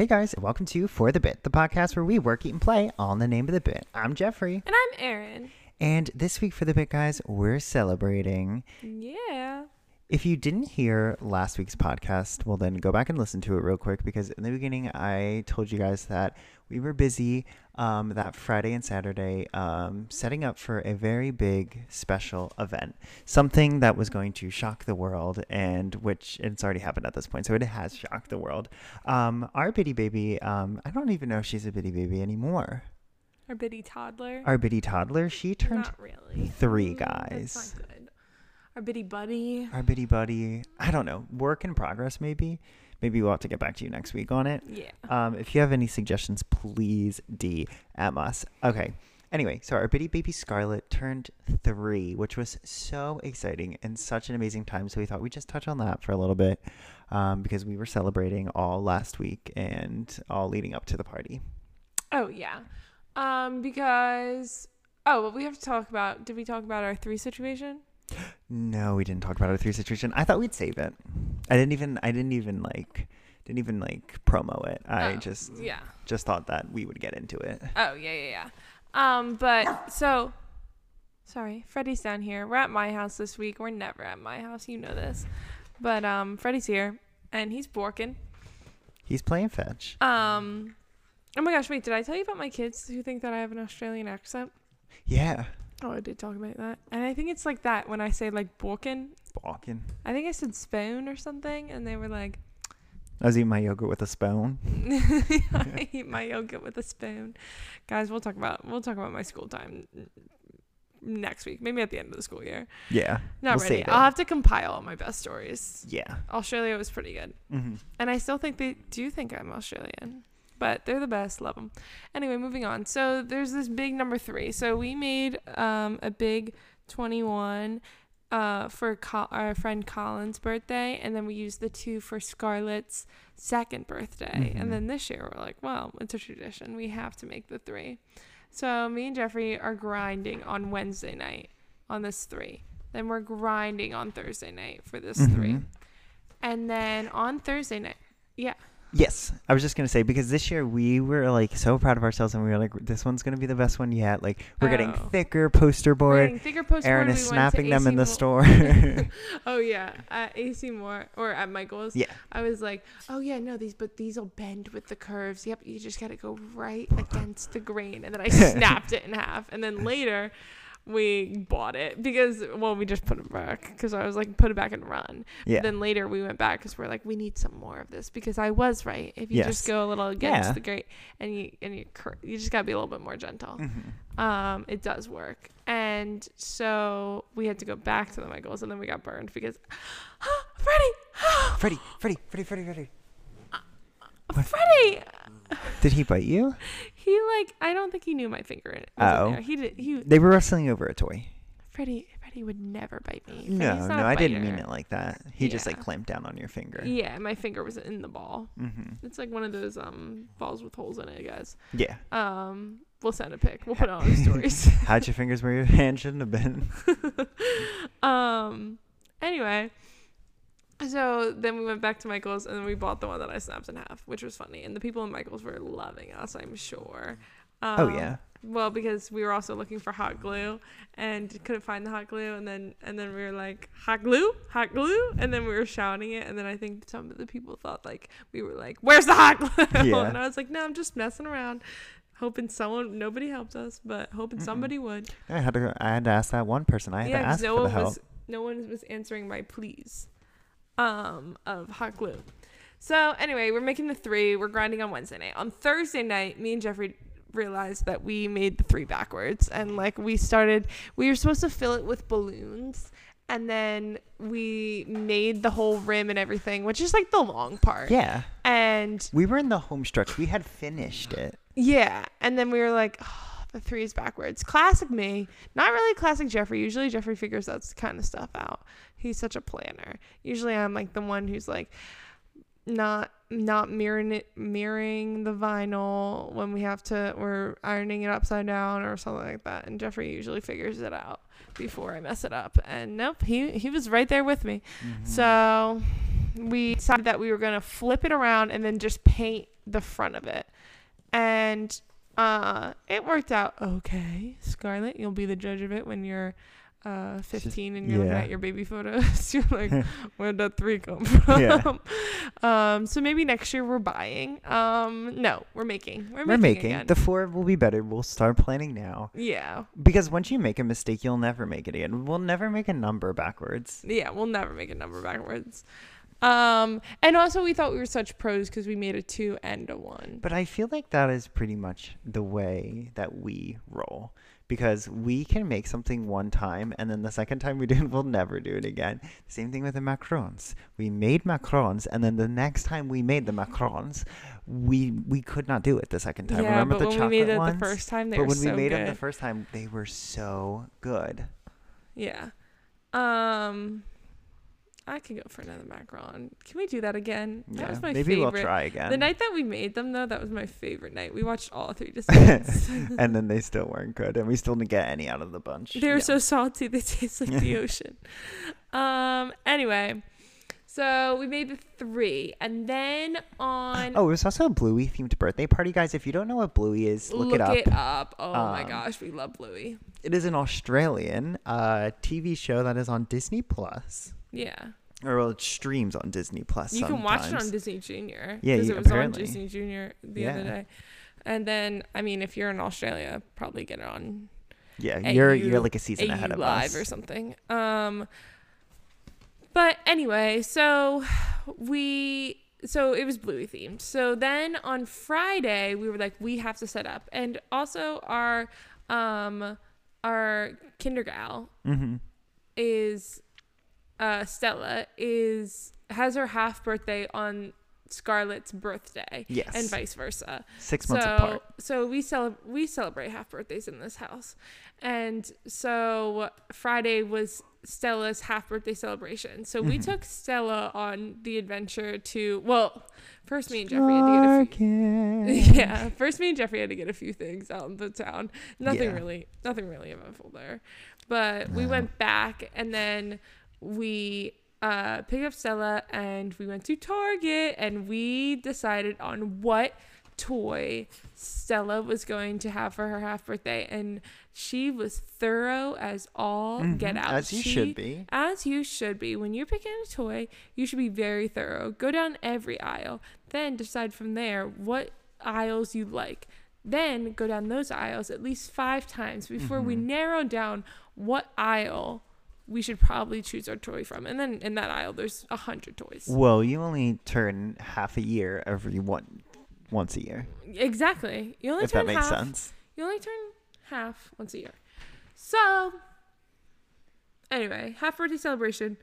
Hey guys, welcome to For the Bit, the podcast where we work, eat, and play in the name of the bit. I'm Jeffrey, And I'm Erin. and this week for the bit, guys, we're celebrating. Yeah. If you didn't hear last week's podcast, well, then go back and listen to it real quick because in the beginning I told you guys that we were busy um, that Friday and Saturday um, setting up for a very big special event, something that was going to shock the world, and which it's already happened at this point, so it has shocked the world. Um, our bitty baby, um, I don't even know if she's a bitty baby anymore. Our bitty toddler. Our bitty toddler, she turned really. three Mm, guys. That's not good. Our bitty buddy. our bitty buddy. I don't know. Work in progress, maybe. Maybe we'll have to get back to you next week on it. Yeah. Um, if you have any suggestions, please DM us. Okay. Anyway, so our bitty baby Scarlett turned three, which was so exciting and such an amazing time. So we thought we'd just touch on that for a little bit um, because we were celebrating all last week and all leading up to the party. Oh yeah. Um, because oh, well, we have to talk about. Did we talk about our three situation? No, we didn't talk about our three situation. I thought we'd save it. I didn't even. I didn't even like. Didn't even like promo it. I Oh, just Yeah. just thought that we would get into it. Oh yeah yeah yeah. Um, but so. Sorry, Freddie's down here. We're at my house this week. We're never at my house. You know this. But um, Freddie's here and he's borking. He's playing fetch. Um, oh my gosh, wait, did I tell you about my kids who think that I have an Australian accent? Yeah. Oh, I did talk about that. And I think it's like that when I say like borkin. Balking. I think I said spoon or something, and they were like, I was eating my yogurt with a spoon. I eat my yogurt with a spoon. Guys, we'll talk about we'll talk about my school time next week, maybe at the end of the school year. Yeah. Not We'll ready. I'll have to compile all my best stories. Yeah. Australia was pretty good. hmm And I still think they do think I'm Australian, but they're the best. Love them. Anyway, moving on. So there's this big number three. So we made um, a big 21 uh, for our friend Colin's birthday, and then we used the two for Scarlett's second birthday. Mhm. And then this year we're like, well, it's a tradition. We have to make the three. So me and Jeffrey are grinding on Wednesday night on this three. Then we're grinding on Thursday night for this three. Mhm. And then on Thursday night, yeah, Yes. I was just going to say, because this year we were like so proud of ourselves and we were like, this one's going to be the best one yet. Like, we're getting Oh. thicker poster we're board. getting thicker post Aaron board. is We snapping them in AC the Mo- store. oh yeah, at AC Moore or at Michael's. yeah. I was like, oh yeah, no, these but these will bend with the curves. Yep, you just gotta go right against the grain, and then I snapped it in half, and then later. We bought it because well we just put it back because I was like put it back and run. Yeah. Then later we went back because we're like we need some more of this because I was right. If you Yes. just go a little against Yeah. the grain and you and you cur- you just gotta be a little bit more gentle. Mhm. um, it does work. And so we had to go back to the Michaels, and then we got burned because Freddie, Freddie, Freddie, Freddie, Freddie, Freddie. Freddie, Did he bite you? he like I don't think he knew my finger in it. Oh. he did. He They were wrestling over a toy. Freddie, Freddie would never bite me. No, Freddie's no, I didn't mean it like that. He just like clamped down on your finger. Yeah, my finger was in the ball. hmm It's like one of those um balls with holes in it, guys. Yeah. Um, we'll send a pic. We'll put it on the stories. How'd your fingers where your hand shouldn't have been? um anyway so then we went back to michael's and then we bought the one that i snapped in half which was funny and the people in michael's were loving us i'm sure um, oh, yeah. well because we were also looking for hot glue and couldn't find the hot glue and then and then we were like hot glue hot glue and then we were shouting it and then i think some of the people thought like we were like where's the hot glue Yeah. and i was like no i'm just messing around hoping someone nobody helped us but hoping Mm-mm. somebody would I had to. I had to ask that one person. I had to ask no for the one help. was no one was answering my pleas um of hot glue. So anyway, we're making the three. We're grinding on Wednesday night. On Thursday night, me and Jeffrey realized that we made the three backwards and like we started we were supposed to fill it with balloons and then we made the whole rim and everything, which is like the long part. Yeah. And We were in the home stretch. We had finished it. yeah, and then we were like, oh, the three is backwards. Classic me. Not really classic Jeffrey. Usually Jeffrey figures that kind of stuff out. He's such a planner. Usually I'm like the one who's like not not mirroring it, mirroring the vinyl when we have to we're ironing it upside down or something like that. And Jeffrey usually figures it out before I mess it up. And nope, he he was right there with me. Mhm. So we decided that we were gonna flip it around and then just paint the front of it. And uh, it worked out okay. Scarlett, you'll be the judge of it when you're uh 15 and you're looking at your baby photos. you're like, where'd that three come from? Yeah. um, so maybe next year we're buying. Um, no, we're making. We're, We're making. making the four will be better. We'll start planning now yeah. because once you make a mistake, you'll never make it again. We'll never make a number backwards. Yeah, we'll never make a number backwards. Um, and also we thought we were such pros because we made a two and a one. But I feel like that is pretty much the way that we roll because we can make something one time and then the second time we do it, we'll never do it again. Same thing with the macarons. We made macarons and then the next time we made the macarons, we we could not do it the second time. yeah, Remember but the when chocolate we made it ones? the first time, they but were when so we made good. them the first time, they were so good. yeah. Um, I could go for another macaron. Can we do that again? That Yeah, was my maybe favorite. we'll try again. The night that we made them, though, that was my favorite night. We watched all three desserts. and then they still weren't good, and we still didn't get any out of the bunch. they were Yeah. so salty; they taste like the ocean. Um. Anyway, so we made the three, and then on Oh, it was also a Bluey themed birthday party, guys. If you don't know what Bluey is, look, it up. Oh my Um, gosh, we love Bluey. It is an Australian uh, TV show that is on Disney Plus, Yeah, or well, it streams on Disney Plus. you can watch it on sometimes. Disney Junior. Yeah, because you- it was apparently. on Disney Junior the other Yeah. day. And then, I mean, if you're in Australia, probably get it on Yeah, you're you're like a season AU ahead of Live us. or something. Um, but anyway, so we so it was Bluey themed. So then on Friday we were like we have to set up, and also our um our kindergal hmm is uh Stella is has her half birthday on Scarlett's birthday. Yes. And vice versa Six months so, apart. So we cel- we celebrate half birthdays in this house, and so Friday was Stella's half birthday celebration. So we Mhm. took Stella on the adventure to well, first me and Jeffrey had to get a few. Yeah, first me and Jeffrey had to get a few things out in the town. Nothing Yeah. really, nothing really eventful there, but we went back and then we uh, picked up Stella and we went to Target and we decided on what toy Stella was going to have for her half birthday, and she was thorough as all get Mhm, out. As you She- should be. as you should be. When you're picking a toy, you should be very thorough. Go down every aisle, then decide from there what aisles you like. Then go down those aisles at least five times before we Mhm. narrow down what aisle we should probably choose our toy from. And then in that aisle, there's a hundred toys. Well, you only turn half a year every one once a year, Exactly. You only if turn that makes half. sense. You only turn half once a year. So, anyway, half birthday celebration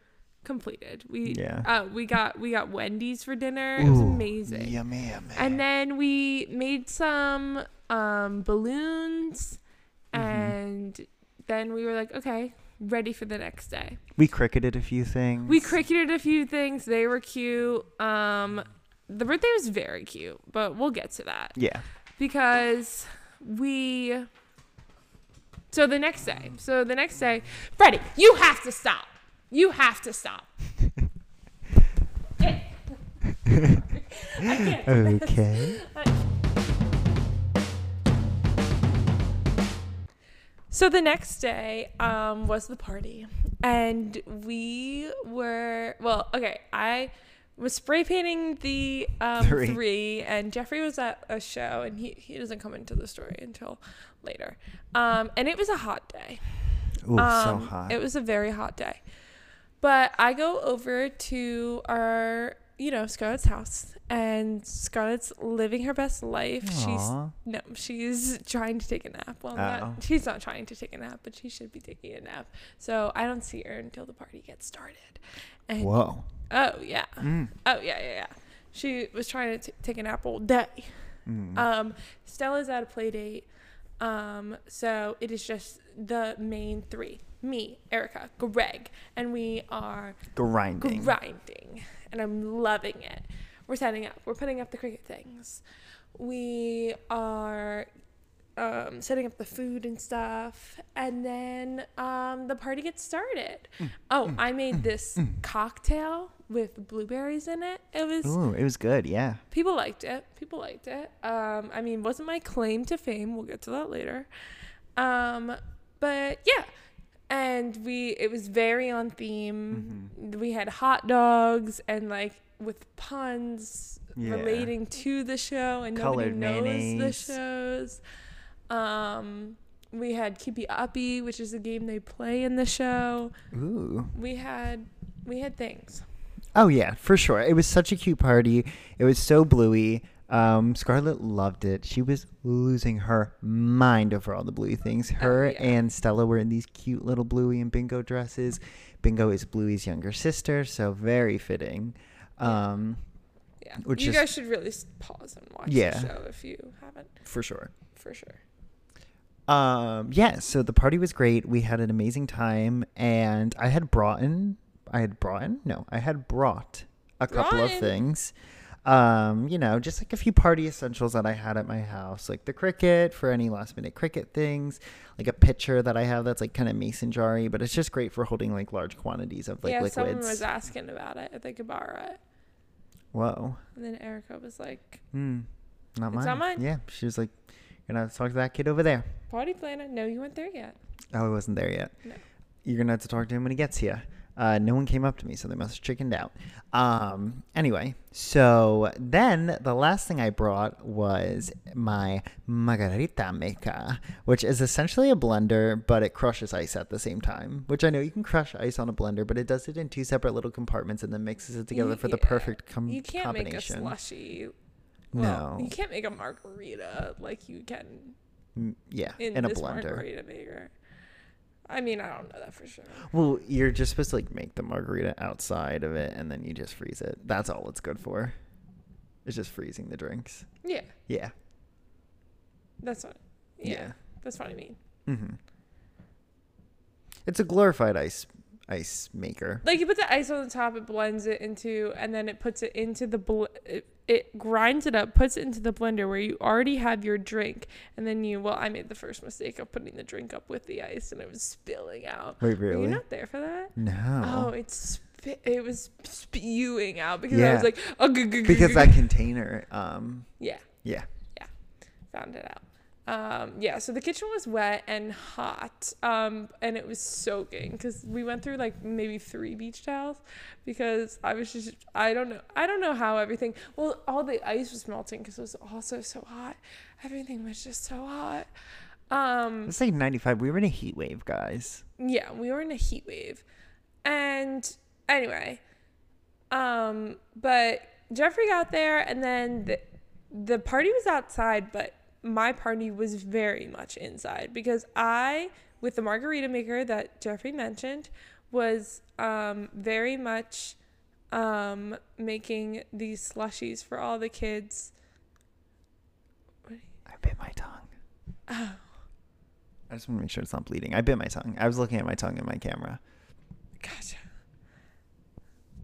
completed. We Yeah. uh, we got we got Wendy's for dinner. It was amazing. Yummy, yummy. And then we made some um, balloons, Mhm. and then we were like, okay, ready for the next day. we Cricuted a few things. We Cricuted a few things. They were cute. Um, the birthday was very cute, but we'll get to that Yeah. because we. So the next day, so the next day, Freddie, you have to stop. You have to stop. I can't. Okay. So the next day um, was the party, and we were well. Okay, I was spray painting the um, Three. three. and Jeffrey was at a show, and he he doesn't come into the story until later. Um, and it was a hot day. Ooh, so Um, hot. It was a very hot day. But I go over to our, you know, Scarlett's house, and Scarlett's living her best life. She's no, she's trying to take a nap. Well, not, she's not trying to take a nap, but she should be taking a nap. So I don't see her until the party gets started. And Whoa. oh yeah, Mm. oh yeah, yeah, yeah. She was trying to t- take a nap all day. Mm. Um, Stella's at a play date. Um, so it is just the main three. Me, Erica, Greg, and we are Grinding. grinding. And I'm loving it. We're setting up. We're putting up the Cricut things. We are um, setting up the food and stuff, and then um, the party gets started. Mm, oh, I made this cocktail with blueberries in it. It was Ooh, it was good. Yeah. people liked it. People liked it. Um, I mean, wasn't my claim to fame. We'll get to that later. Um, but yeah, and we it was very on theme. Mm-hmm. We had hot dogs and like with puns Yeah. relating to the show, and Colored nobody knows mayonnaise. the shows. Um, we had Keepy Uppy, which is a game they play in the show. Ooh. We had we had things. Oh yeah, for sure. It was such a cute party. It was so bluey. Um, Scarlett loved it. She was losing her mind over all the bluey things. Her Oh, yeah. and Stella were in these cute little Bluey and Bingo dresses. Bingo is Bluey's younger sister, so very fitting. Um, Yeah, Which you is- guys should really pause and watch Yeah. the show if you haven't, for sure. for sure. Um, yeah, so the party was great. We had an amazing time, and I had brought in, I had brought in, no, I had brought a couple of things. Um, you know, just like a few party essentials that I had at my house, like the Cricut for any last minute Cricut things, like a pitcher that I have that's like kind of mason jarry, but it's just great for holding like large quantities of like yeah, someone was asking about it could borrow it, Whoa, and then Erica was like, hmm, not mine. not mine? Yeah, she was like, "You're gonna have to talk to that kid over there." "Party planner, no, you weren't there yet." Oh, I wasn't there yet. No. You're gonna have to talk to him when he gets here. Uh, no one came up to me, so they must have chickened out. Um, anyway, so then the last thing I brought was my margarita maker, which is essentially a blender, but it crushes ice at the same time. Which I know you can crush ice on a blender, but it does it in two separate little compartments and then mixes it together for the perfect com- You can't make a combination. slushy. Well, No. you can't make a margarita like you can yeah, in, in, a this blender. margarita maker. I mean, I don't know that for sure. Well, you're just supposed to like make the margarita outside of it, and then you just freeze it. That's all it's good for. It's just freezing the drinks. Yeah, Yeah. that's what. Yeah, Yeah. that's what I mean. hmm It's a glorified ice ice maker. Like you put the ice on the top, it blends it into, and then it puts it into the bl- it, it grinds it up, puts it into the blender where you already have your drink, and then you. Well, I made the first mistake of putting the drink up with the ice, and it was spilling out. Wait, Were you really? not there for that? No. Oh, it's it was spewing out because I was like, oh, because that container. Um. Yeah. Yeah, Yeah. found it out. Um, yeah, so the kitchen was wet and hot, um, and it was soaking because we went through like maybe three beach towels because I was just I don't know I don't know how everything well all the ice was melting because it was also so hot. Everything was just so hot. Um, It's like 95. We were in a heat wave, guys. yeah, we were in a heat wave. And anyway, um, but Jeffrey got there and then the, the party was outside, but my party was very much inside because I, with the margarita maker that Jeffrey mentioned, was um, very much um, making these slushies for all the kids. I bit my tongue. Oh, I just want to make sure it's not bleeding. I bit my tongue. I was looking at my tongue in my camera. gotcha.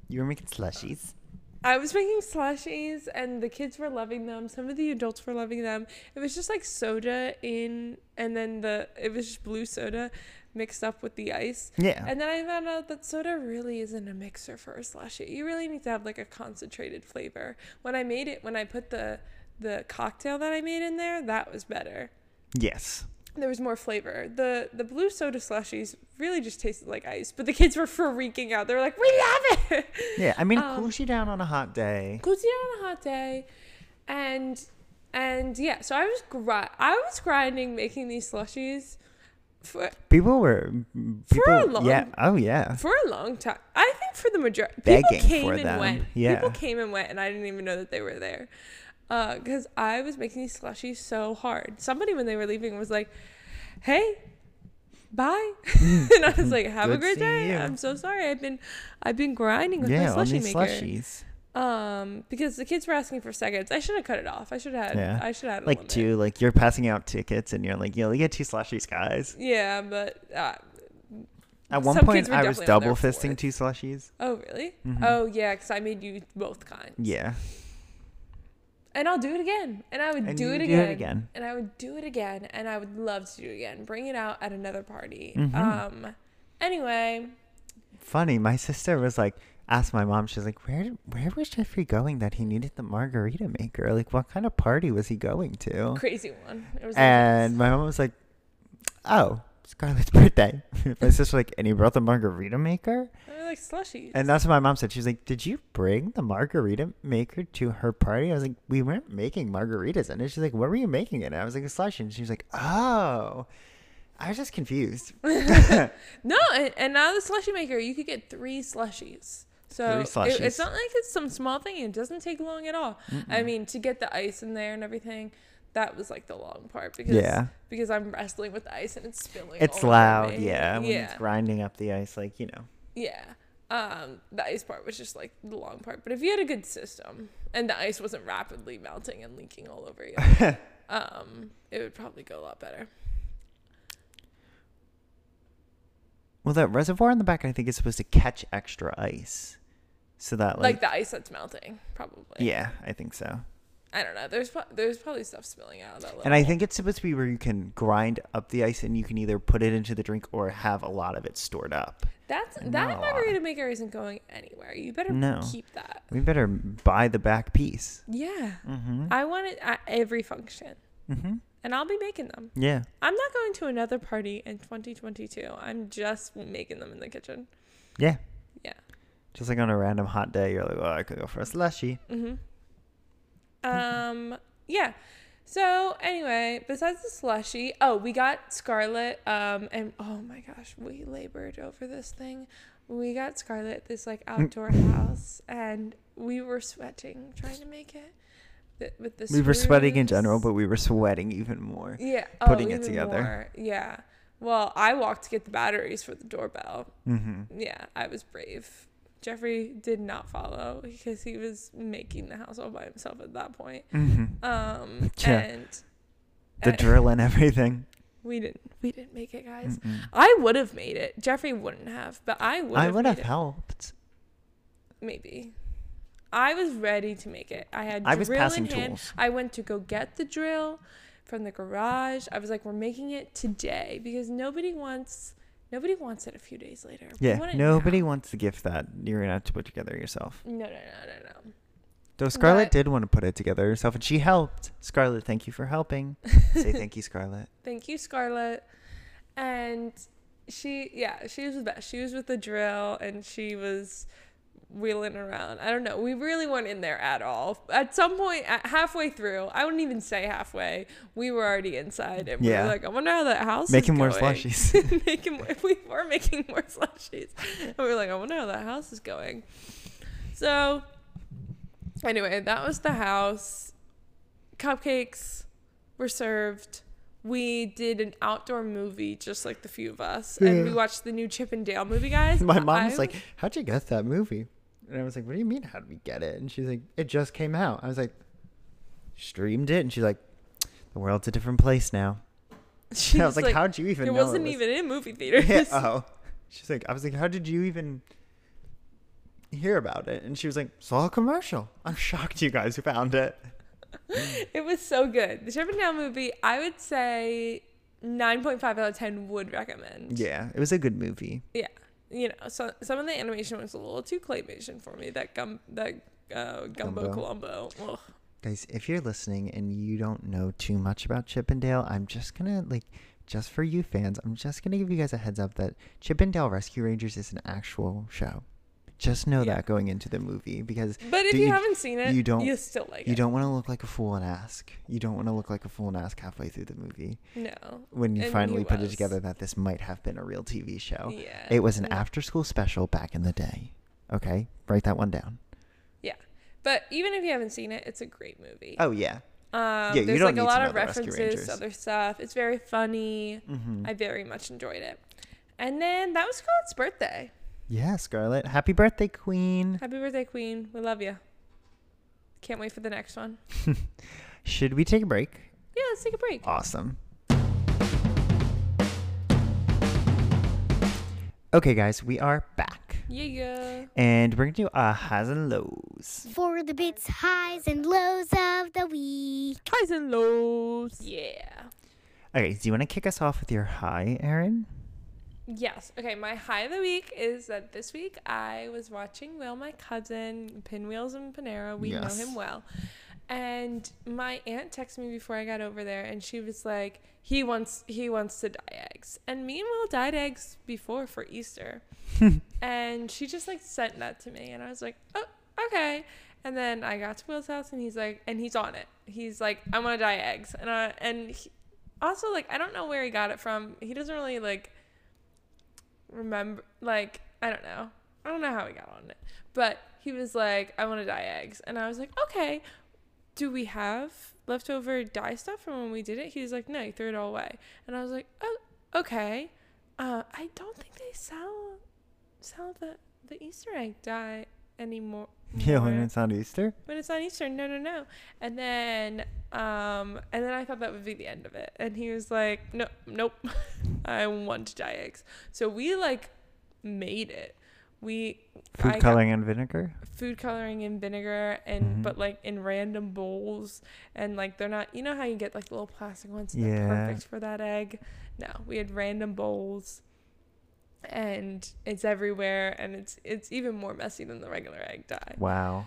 You were making slushies. I was making slushies and the kids were loving them. Some of the adults were loving them. It was just like soda in and then the it was just blue soda mixed up with the ice. Yeah. And then I found out that soda really isn't a mixer for a slushie. You really need to have like a concentrated flavor. When I made it when I put the the cocktail that I made in there, that was better. yes. There was more flavor. The the blue soda slushies really just tasted like ice, but the kids were freaking out. They were like, "We love it!" Yeah. I mean, Um, cools you down on a hot day. cools you down on a hot day, and and yeah, so I was gri- I was grinding making these slushies for People were people, For a long- yeah. Oh yeah. for a long time. I think for the majority, people came and them. went. Yeah. People came and went, and I didn't even know that they were there. Because I was making these slushies so hard. Somebody, when they were leaving, was like, "Hey, bye," and I was like, "Have a great day." you. I'm so sorry. I've been, I've been grinding with Yeah, my slushie these maker. slushies. Um, because the kids were asking for seconds. I should have cut it off. I should have had. Yeah. I should have Like two, like you're passing out tickets and you're like, yo, you get two slushies, guys. Yeah, but uh, At one Some point, I was definitely on their double fisting fourth. two slushies. oh really? Mhm. Oh yeah, because I made you both kinds. Yeah. And I'll do it again, and I would And do it do again, it again. and I would do it again, and I would love to do it again. Bring it out at another party. Mhm. Um. Anyway, Funny, my sister was like, asked my mom, she's like, where where was Jeffrey going that he needed the margarita maker? Like, what kind of party was he going to? crazy one. It was And my mom was like, oh, Scarlett's birthday. my sister's like, and he brought the margarita maker? Was like slushies. And that's what my mom said. She's like, did you bring the margarita maker to her party? I was like, we weren't making margaritas. And she's like, what were you making it? And I was like, a slushie. And she was like, oh. I was just confused. No, and, and now the slushy maker, you could get three slushies. So Three it- it's not like it's some small thing. It doesn't take long at all. I mean, to get the ice in there and everything, that was like the long part because Yeah. because I'm wrestling with the ice and it's spilling. It's loud, yeah. When yeah, it's grinding up the ice, like, you know. yeah. Um, the ice part was just like the long part. But if you had a good system and the ice wasn't rapidly melting and leaking all over you, um, it would probably go a lot better. Well, that reservoir in the back, I think, is supposed to catch extra ice. So that, Like, like, the ice that's melting, probably. yeah, I think so. I don't know. There's pro- there's probably stuff spilling out of that. Level. And I think it's supposed to be where you can grind up the ice and you can either put it into the drink or have a lot of it stored up. That's that margarita maker isn't going anywhere. You better No. keep that. We better buy the back piece. Yeah. Mm-hmm. I want it at every function. Mm-hmm. And I'll be making them. Yeah. I'm not going to another party in 2022. I'm just making them in the kitchen. Yeah. Yeah. Just like on a random hot day, you're like, well, I could go for a slushy. Mhm. Um yeah. So anyway, besides the slushy, oh, we got Scarlett um and oh my gosh, we labored over this thing. We got Scarlett this like outdoor house and we were sweating trying to make it th- with the We were sweating in general, but we were sweating even more. yeah, putting it together. more. Yeah. Well, I walked to get the batteries for the doorbell. Mm-hmm. Yeah, I was brave. Jeffrey did not follow because he was making the house all by himself at that point. Mm-hmm. Um, Yeah. and The uh, drill and everything. we didn't we didn't make it, guys. Mm-mm. I would have made it. Jeffrey wouldn't have, but I would. I have would have it. helped. Maybe. I was ready to make it. I had I was drill passing in hand. tools. I went to go get the drill from the garage. I was like, "We're making it today because nobody wants nobody wants it a few days later. We Yeah. want it Nobody now. wants the gift that you're gonna have to put together yourself. No, no, no, no, no. Though Scarlett But- did want to put it together herself, and she helped. Scarlett, thank you for helping. Say thank you, Scarlett. Thank you, Scarlett. And she, yeah, she was the best. She was with the drill and she was wheeling around. I don't know. We really weren't in there at all. At some point, at halfway through, I wouldn't even say halfway. We were already inside, and we Yeah. were like, "I wonder how that house Making is more going." slushies. making more, we were making more slushies. And we were like, "I wonder how that house is going." So, anyway, that was the house. Cupcakes were served. We did an outdoor movie, just like the few of us, and we watched the new Chip and Dale movie, guys. My mom was I- like, "How'd you get that movie?" And I was like, "What do you mean? How did we get it?" And she's like, "It just came out." I was like, "Streamed it?" And she's like, "The world's a different place now." She I was like, "How'd you even it know?" wasn't was-" even in movie theaters. Yeah, oh. She's like, I was like, "How did you even hear about it?" And she was like, "Saw a commercial." I'm shocked you guys found it. it was so good. The and Dale movie, I would say 9.5 out of 10 would recommend. Yeah, it was a good movie. Yeah. You know, so some of the animation was a little too claymation for me. That gum, that uh, Gumbo. Ugh. Guys, if you're listening and you don't know too much about Chip and Dale, I'm just gonna like just for you fans, I'm just gonna give you guys a heads up that Chip and Dale Rescue Rangers is an actual show. Just know Yeah. that going into the movie because But if you, you- haven't seen it, you don't-. You still like it. you it. don't want to look like a fool and ask. You don't want to look like a fool and ask halfway through the movie No. when you And finally put it together that this might have been a real TV show. Yeah. It was an No. after school special back in the day. Okay, write that one down. Yeah, but even if you haven't seen it, it's a great movie. Oh yeah. Um, you there's don't like a lot of references to other stuff. It's very funny. Mm-hmm. I very much enjoyed it. And then that was Scarlett's birthday. Yeah, Scarlett. Happy birthday, Queen. Happy birthday, Queen. We love you. Can't wait for the next one. Should we take a break? Yeah, let's take a break. Awesome. Okay, guys, we are back. Yeah, yeah. And we're going to do uh, highs and lows. For the bits, highs, and lows of the week. Highs and lows. Yeah. Okay, do you want to kick us off with your high, Erin? Yes. Okay. My high of the week is that this week I was watching Will, my cousin, Pinwheels and Panera. We know him well. And my aunt texted me before I got over there, and she was like, "He wants he wants to dye eggs." And me and Will dyed eggs before for Easter, and she just like sent that to me, and I was like, "Oh, okay." And then I got to Will's house, and he's like, and he's on it. He's like, "I want to dye eggs," and I and he, also like I don't know where he got it from. He doesn't really like remember like I don't know. I don't know how he got on it. But he was like, I want to dye eggs. And I was like, Okay, do we have leftover dye stuff from when we did it? He was like, No, you threw it all away. And I was like, Oh, okay. Uh I don't think they sell sell the the Easter egg dye anymore. Yeah, when it's on Easter? when it's on Easter, no, no, no. And then, um, and then I thought that would be the end of it. And he was like, no, nope, I want to dye eggs. So we like made it. We Food I coloring and vinegar? food coloring in vinegar and Mhm. but like in random bowls and like they're not. You know how you get like little plastic ones? Yeah. perfect for that egg. No, we had random bowls. And it's everywhere, and it's it's even more messy than the regular egg dye Wow.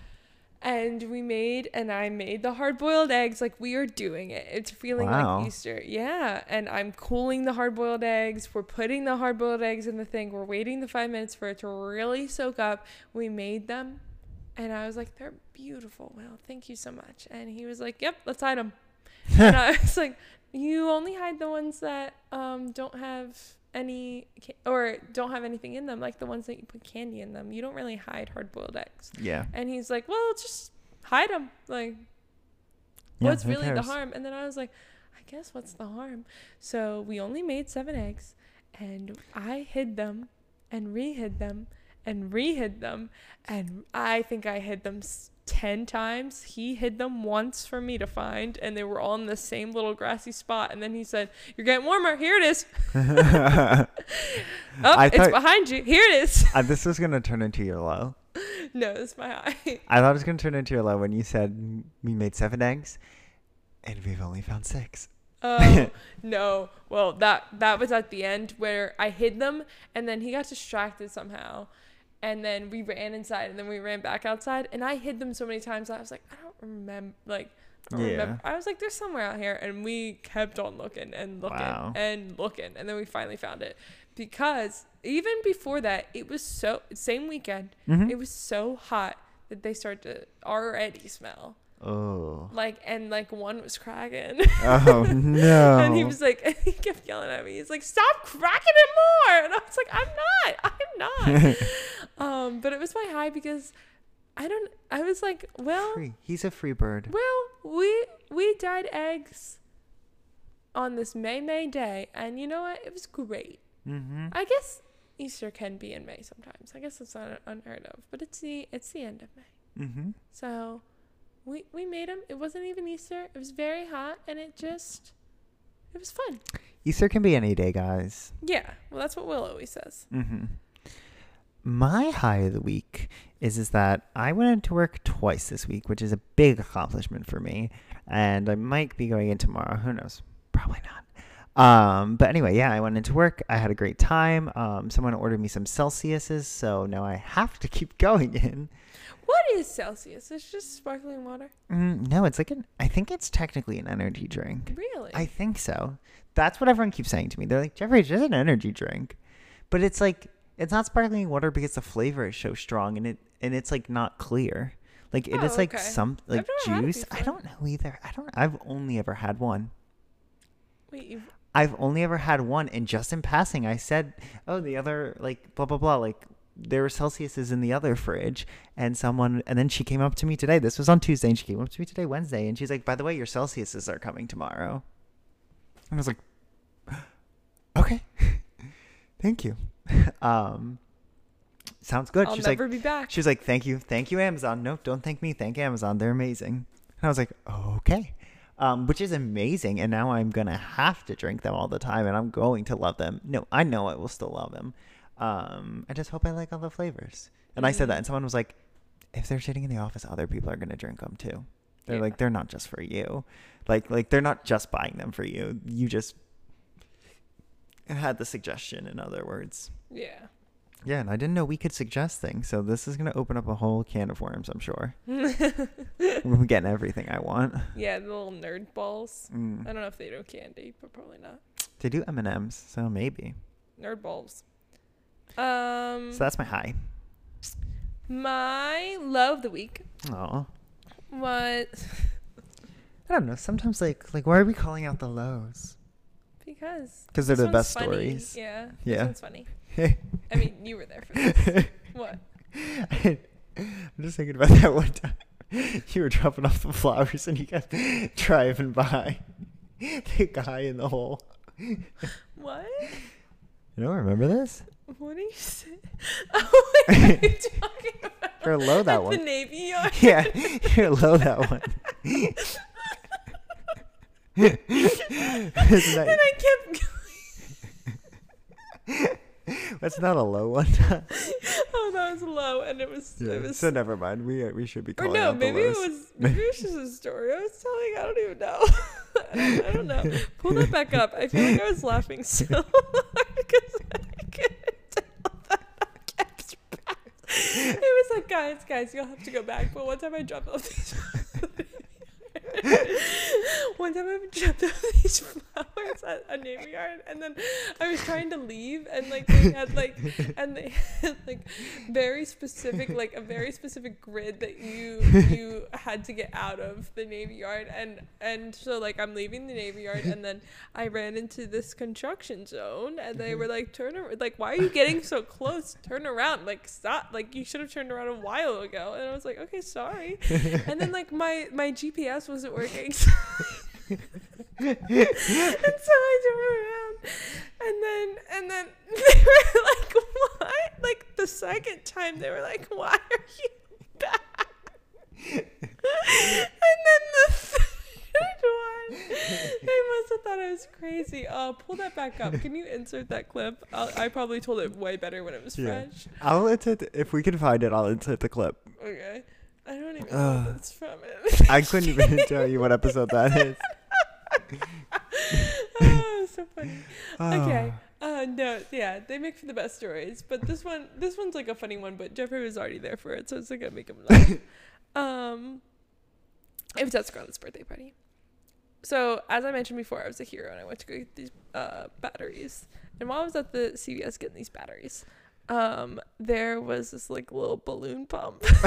and we made and I made the hard boiled eggs like we are doing it. It's feeling Wow. like Easter. Yeah, and I'm cooling the hard boiled eggs. We're putting the hard boiled eggs in the thing. We're waiting the 5 minutes for it to really soak up. We made them and I was like they're beautiful. Well, thank you so much. And he was like, "Yep, let's hide them." and I was like, "You only hide the ones that um don't have any or don't have anything in them, like the ones that you put candy in them. You don't really hide hard boiled eggs. Yeah. And he's like, well, just hide them. Like, yeah, what's really cares? the harm? And then I was like, I guess what's the harm? So we only made seven eggs, and I hid them, and rehid them, and rehid them, and I think I hid them. 10 times. He hid them once for me to find, and they were all in the same little grassy spot. And then he said, You're getting warmer. Here it is. oh, I it's thought, behind you. Here it is. uh, this was going to turn into your low. No, it's my high. I thought it was going to turn into your low when you said we made seven eggs and we've only found six. Oh no! Well, that that was at the end where I hid them, and then he got distracted somehow, and then we ran inside, and then we ran back outside, and I hid them so many times. I was like, I don't remember, like. I don't Yeah. remember. I was like, "There's somewhere out here," and we kept on looking and looking Wow. and looking, and then we finally found it. Because even before that, it was so same weekend. Mhm. It was so hot that they started to already smell Oh. like, and like one was cracking. Oh, no. And he was like, and he kept yelling at me. He's like, "Stop cracking it more!" And I was like, "I'm not, I'm not." um, but it was my high because I don't. I was like, well, free. He's a free bird. well, we we dyed eggs on this May May day, and you know what? It was great. Mm-hmm. I guess Easter can be in May sometimes. I guess it's not unheard of, but it's the it's the end of May. Mm-hmm. So we we made them. It wasn't even Easter. It was very hot, and it just it was fun. Easter can be any day, guys. Yeah, well, that's what Will always says. Mm-hmm. My high of the week is is that I went into work twice this week, which is a big accomplishment for me, and I might be going in tomorrow. Who knows? Probably not. Um, but anyway, yeah, I went into work. I had a great time. Um, someone ordered me some Celsiuses, so now I have to keep going in. What is Celsius? It's just sparkling water. Mm, no, it's like an. I think it's technically an energy drink. Really? I think so. That's what everyone keeps saying to me. They're like, Jeffrey, it's just an energy drink, but it's like it's not sparkling water because the flavor is so strong and it and it's like not clear. Like it Oh, is like okay. some like never had it juice. I don't know either. I don't. I've only ever had one. Wait, you I've only ever had one, and just in passing, I said, "Oh, the other like blah blah blah." Like there were Celsiuses in the other fridge, and someone, and then she came up to me today. This was on Tuesday, and she came up to me today, Wednesday, and she's like, "By the way, your Celsiuses are coming tomorrow." And I was like, "Okay, thank you." um, sounds good. I'll she's like, never be back. She's like, "Thank you, thank you, Amazon." No, don't thank me. Thank Amazon. They're amazing. And I was like, "Okay," um, which is amazing. And now I'm gonna have to drink them all the time, and I'm going to love them. No, I know I will still love them. Um, I just hope I like all the flavors. And I said that, Mhm. and someone was like, "If they're sitting in the office, other people are gonna drink them too. They're Yeah. like, they're not just for you. Like, like they're not just buying them for you. You just had the suggestion. In other words, Yeah. yeah. And I didn't know we could suggest things, so this is gonna open up a whole can of worms. I'm sure. I'm getting everything I want. yeah, the little nerd balls. I Mm. don't know if they do candy, but probably not. They do M and M's, so maybe. Nerd balls. Um, So that's my high. my low of the week Oh, What? I don't know. Sometimes like like why are we calling out the lows? Because. Because they're the best funny. stories. Yeah, Yeah. This one's funny. I mean, you were there for this. what? I'm just thinking about that one time. You were dropping off the flowers and you kept driving by the guy in the hole. What? You don't remember this? What are you saying? Oh, what are you talking about? You're low that At one. The Navy Yard. Yeah, you're low that one. And I kept going. That's not a low one. Oh, that was low, and it was. yeah, It was. so never mind. We uh, we should be calling. or no, maybe it was. Maybe it was just a story I was telling. I don't even know. I, don't, I don't know. Pull that back up. I feel like I was laughing so hard because I couldn't tell that I kept back. It was like, guys, guys, you'll have to go back. But one time I dropped off. One time I dropped off these flowers at a navy yard, and then I was trying to leave, and like they had like, and they had like very specific, like a very specific grid that you you had to get out of the navy yard, and and so like I'm leaving the navy yard, and then I ran into this construction zone, and they were like, turn around, like why are you getting so close? Turn around, like stop, like you should have turned around a while ago, and I was like, okay, sorry, and then like my my GPS wasn't working. and so I turned around, and then and then they were like, "What?" Like the second time, they were like, "Why are you back?" and then the third one, they must have thought I was crazy. Oh, pull that back up. Can you insert that clip? I'll, I probably told it way better when it was Yeah. fresh. I'll insert if we can find it. I'll insert the clip. Okay. I don't even know what that's from. It. I couldn't even tell you what episode that is. oh, so funny. Okay. Ah. Uh no, yeah, they make for the best stories, but this one this one's like a funny one, but Jeffrey was already there for it, so it's like gonna make him laugh. um it was at Scarlett's birthday party. So as I mentioned before, I was a hero and I went to go get these uh batteries. And while I was at the CVS getting these batteries, um, there was this like little balloon pump.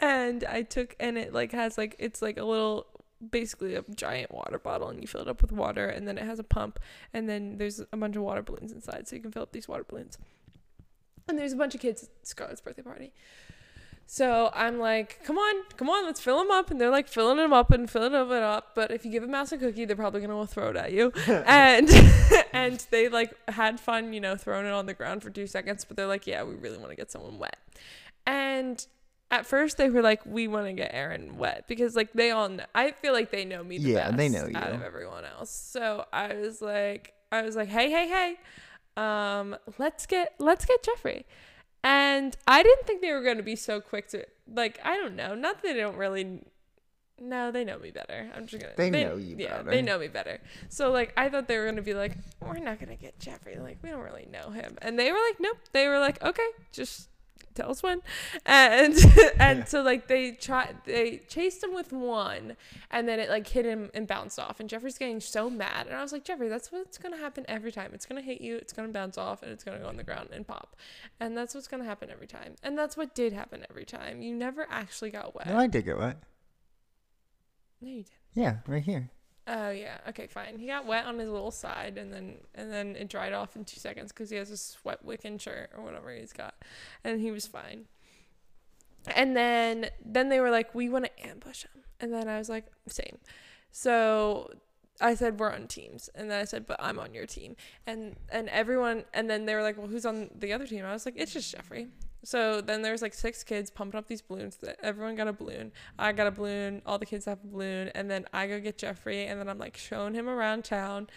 and I took and it like has like it's like a little basically a giant water bottle and you fill it up with water and then it has a pump and then there's a bunch of water balloons inside so you can fill up these water balloons. And there's a bunch of kids at scarlett's birthday party. So i'm like come on come on let's fill them up. And they're like filling them up and filling them up but if you give a mouse a cookie they're probably gonna throw it at you. And and they like had fun you know throwing it on the ground for two seconds but they're like yeah we really want to get someone wet. And at first they were like we want to get erin wet because like they all know i feel like they know me the Yeah, best they know you out of everyone else so i was like i was like hey hey hey um let's get let's get jeffrey and i didn't think they were going to be so quick to like i don't know not that they don't really no, they know me better. I'm just gonna. They know you Yeah, better. they know me better. So like, I thought they were gonna be like, we're not gonna get Jeffrey. Like, we don't really know him. And they were like, nope. They were like, okay, just tell us when. And and so like they tried, they chased him with one, and then it like hit him and bounced off. And Jeffrey's getting so mad. And I was like, Jeffrey, that's what's gonna happen every time. It's gonna hit you. It's gonna bounce off, and it's gonna go on the ground and pop. And that's what's gonna happen every time. And that's what did happen every time. You never actually got wet. No, I did get wet. no, you did. Yeah, right here. Oh yeah. Okay, fine. He got wet on his little side, and then and then it dried off in two seconds because he has a sweat wicking shirt or whatever he's got, and he was fine. And then then they were like, we want to ambush him, and then I was like, same. So I said we're on teams, and then I said, but I'm on your team, and and everyone, and then they were like, well, who's on the other team? I was like, it's just Jeffrey. So then there's like six kids pumping up these balloons. Everyone got a balloon. I got a balloon. All the kids have a balloon, and then I go get Jeffrey, and then I'm like showing him around town,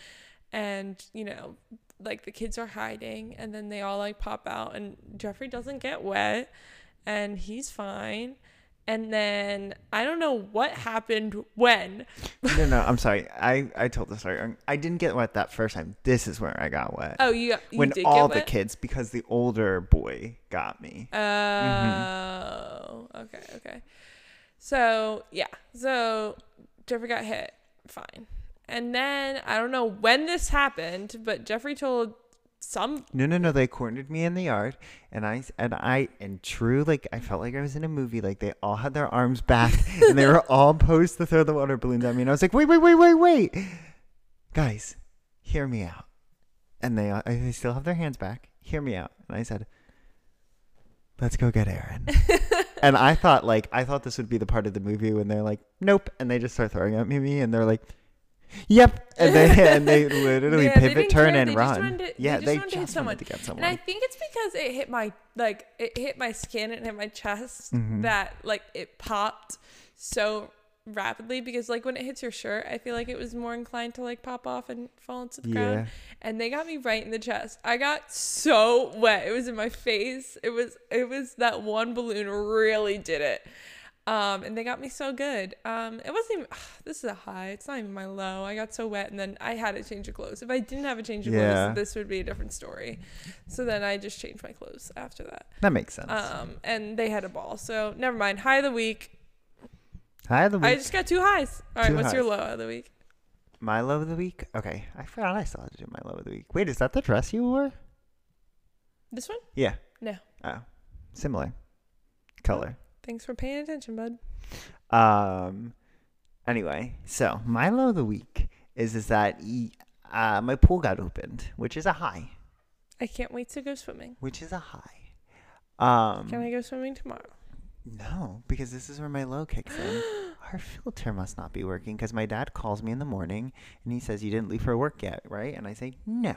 and you know, like the kids are hiding and then they all like pop out and Jeffrey doesn't get wet and he's fine. And then I don't know what happened when. no, no, I'm sorry. I, I told the story. I didn't get wet that first time. This is where I got wet. Oh, you, got- you when all the kids, because the older boy got me. Oh, Mm-hmm. okay, okay. So yeah, so Jeffrey got hit, fine, and then I don't know when this happened, but Jeffrey told some. No, no, no. They cornered me in the yard, and I and I and true, like I felt like I was in a movie. Like they all had their arms back, and they were all posed to throw the water balloons at me. And I was like, wait, wait, wait, wait, wait, guys, hear me out. And they uh, they still have their hands back. Hear me out. And I said, let's go get Erin. and I thought like I thought this would be the part of the movie when they're like, nope, and they just start throwing at me, and they're like. Yep, and they and they literally Yeah, pivot, didn't turn, care. and They run. to- they yeah, just they wanted to hit just someone. wanted to get someone. And I think it's because it hit my like it hit my skin and hit my chest Mhm. that like it popped so rapidly because like when it hits your shirt, I feel like it was more inclined to like pop off and fall into the yeah. ground. And they got me right in the chest. I got so wet. It was in my face. It was it was that one balloon really did it. Um, and they got me so good. Um, it wasn't even. this is a high. It's not even my low. I got so wet, and then I had to change of clothes. If I didn't have a change of Yeah. clothes, this would be a different story. So then I just changed my clothes after that. That makes sense. Um, and they had a ball. So never mind. High of the week. Hi, the week. I just got two highs. All right. Two what's your low of the week? My low of the week. Okay, I forgot I still had to do my low of the week. Wait, is that the dress you wore? This one. Yeah. No. Oh, similar color. Thanks for paying attention, bud. Um. Anyway, so my low of the week is is that e- uh, my pool got opened, which is a high. I can't wait to go swimming. Which is a high. Um. Can I go swimming tomorrow? No, because this is where my low kicks in. Our filter must not be working because my dad calls me in the morning and he says, You didn't leave for work yet, right? And I say, No.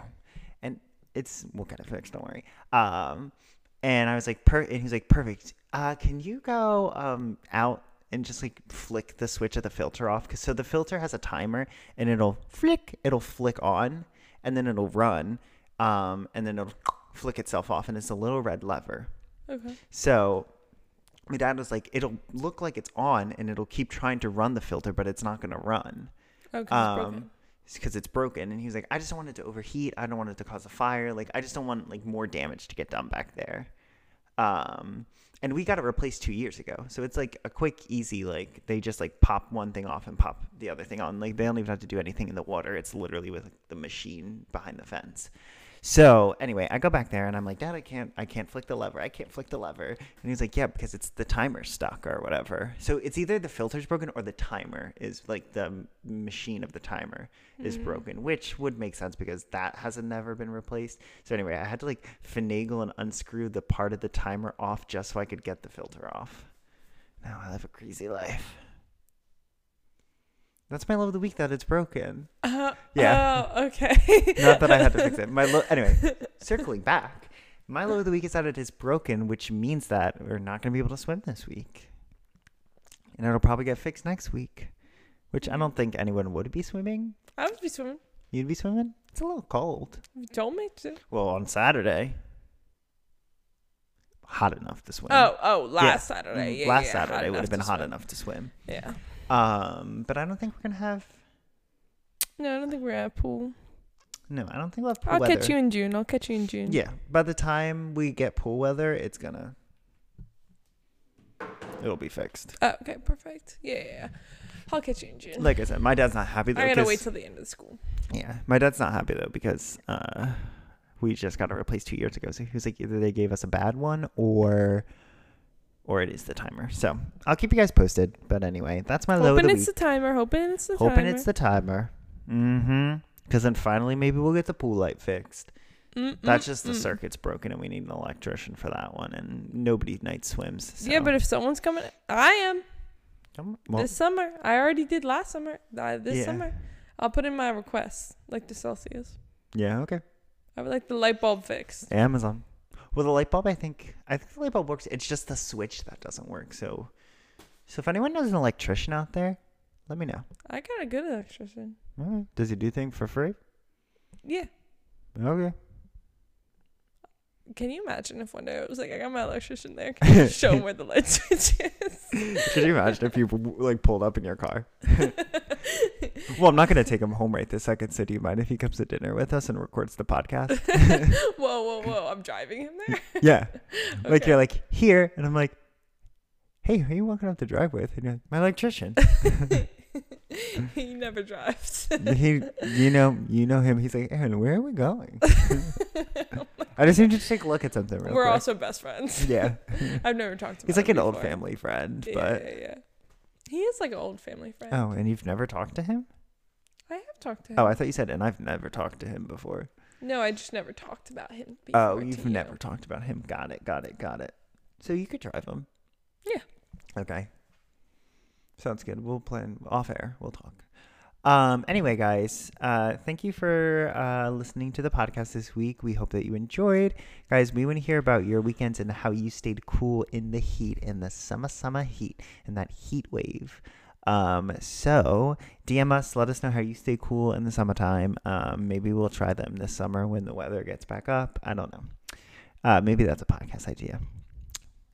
And it's, we'll get it fixed, don't worry. Um, and I was like, per, and he's like, Perfect. Uh, can you go um, out and just like flick the switch of the filter off? Cause so the filter has a timer and it'll flick, it'll flick on and then it'll run. Um, and then it'll flick itself off and it's a little red lever. Okay. So my dad was like, it'll look like it's on and it'll keep trying to run the filter, but it's not going to run Okay. Um, broken. Because it's broken. And he was like, I just don't want it to overheat. I don't want it to cause a fire. Like, I just don't want like more damage to get done back there. Um, and we got it replaced two years ago. So it's like a quick, easy, like they just like pop one thing off and pop the other thing on. Like they don't even have to do anything in the water. It's literally with the machine behind the fence. So anyway, I go back there and I'm like, Dad, I can't, I can't flick the lever. I can't flick the lever. And he's like, Yeah, because it's the timer stuck or whatever. So it's either the filter's broken or the timer is like the machine of the timer is Mm. broken, which would make sense because that hasn't never been replaced. So anyway, I had to like finagle and unscrew the part of the timer off just so I could get the filter off. Now I live a crazy life. That's my love of the week that it's broken. Uh, Yeah. Oh, okay. Not that I had to fix it. My lo- anyway, circling back, my low of the week is that it is broken, which means that we're not going to be able to swim this week, and it'll probably get fixed next week. Which I don't think anyone would be swimming. I would be swimming. You'd be swimming. It's a little cold. You told me to. Well, on Saturday, hot enough to swim. Oh, oh, last Yeah. Saturday. Mm, Yeah, last yeah, Saturday would have been hot swim. enough to swim. Yeah. Um, but I don't think we're gonna have. No, I don't think we're at pool. No, I don't think we'll have pool I'll weather. catch you in June. I'll catch you in June. Yeah, by the time we get pool weather, it's gonna. It'll be fixed. Oh, okay, perfect. Yeah, yeah, yeah. I'll catch you in June. Like I said, my dad's not happy though. I gotta 'cause- wait till the end of the school. yeah, my dad's not happy though because uh, we just got it replaced two years ago. So he was like, either they gave us a bad one or, or it is the timer. So I'll keep you guys posted. But anyway, that's my low of Hoping the it's week. the timer. Hoping it's the Hoping timer. it's the timer. Mm-hmm. Because then finally maybe we'll get the pool light fixed. Mm, That's just the mm. circuit's broken and we need an electrician for that one. And nobody night swims. So. Yeah, but if someone's coming, I am Um, well, this summer. I already did last summer. Uh, this Yeah. summer, I'll put in my request, like the Celsius. yeah, okay. I would like the light bulb fixed. Amazon. Well, the light bulb, I think, I think the light bulb works. It's just the switch that doesn't work. So, so if anyone knows an electrician out there, let me know. I got a good electrician. Right. Does he do things for free? Yeah, Okay. Can you imagine if one day it was like, I got my electrician there. Can you show him where the light switch is? Could you imagine if you like pulled up in your car? well, I'm not gonna take him home right this second. So do you mind if he comes to dinner with us and records the podcast? whoa, whoa, whoa! I'm driving him there. yeah. Like Okay. you're like here, and I'm like, hey, who are you walking up the driveway with? And you're like, my electrician. he never drives. he, you know, you know him. He's like, Erin, where are we going? I just need you to take a look at something real We're quick. also best friends. yeah. I've never talked to him. He's like an old family friend, Yeah, but yeah, yeah. He is like an old family friend. oh, and you've never talked to him? I have talked to oh, him. Oh, I thought you said, and I've never talked to him before. no, I just never talked about him. Oh, before you've to never talked about him. Got it. Got it. Got it. So you could drive him. Yeah. Okay. Sounds good. We'll plan off air. We'll talk. Um. Anyway, guys. Uh. Thank you for uh listening to the podcast this week. We hope that you enjoyed, guys. We want to hear about your weekends and how you stayed cool in the heat, in the summer summer heat, in that heat wave. Um. So DM us. Let us know how you stay cool in the summertime. Um. Maybe we'll try them this summer when the weather gets back up. I don't know. Uh, maybe that's a podcast idea.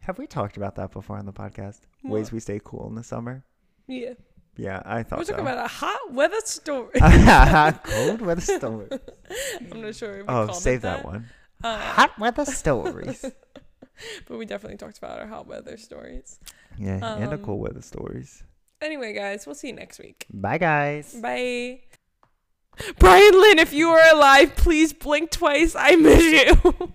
Have we talked about that before on the podcast? Ways we stay cool in the summer. Yeah. Yeah, I thought We're so. talking about a hot weather story. Cold weather story. I'm not sure. Oh, save it that one. Uh, Hot weather stories. but we definitely talked about our hot weather stories. Yeah, and the cold weather stories. Anyway, guys, we'll see you next week. Bye, guys. Bye. Brian Lynn, if you are alive, please blink twice. I miss you.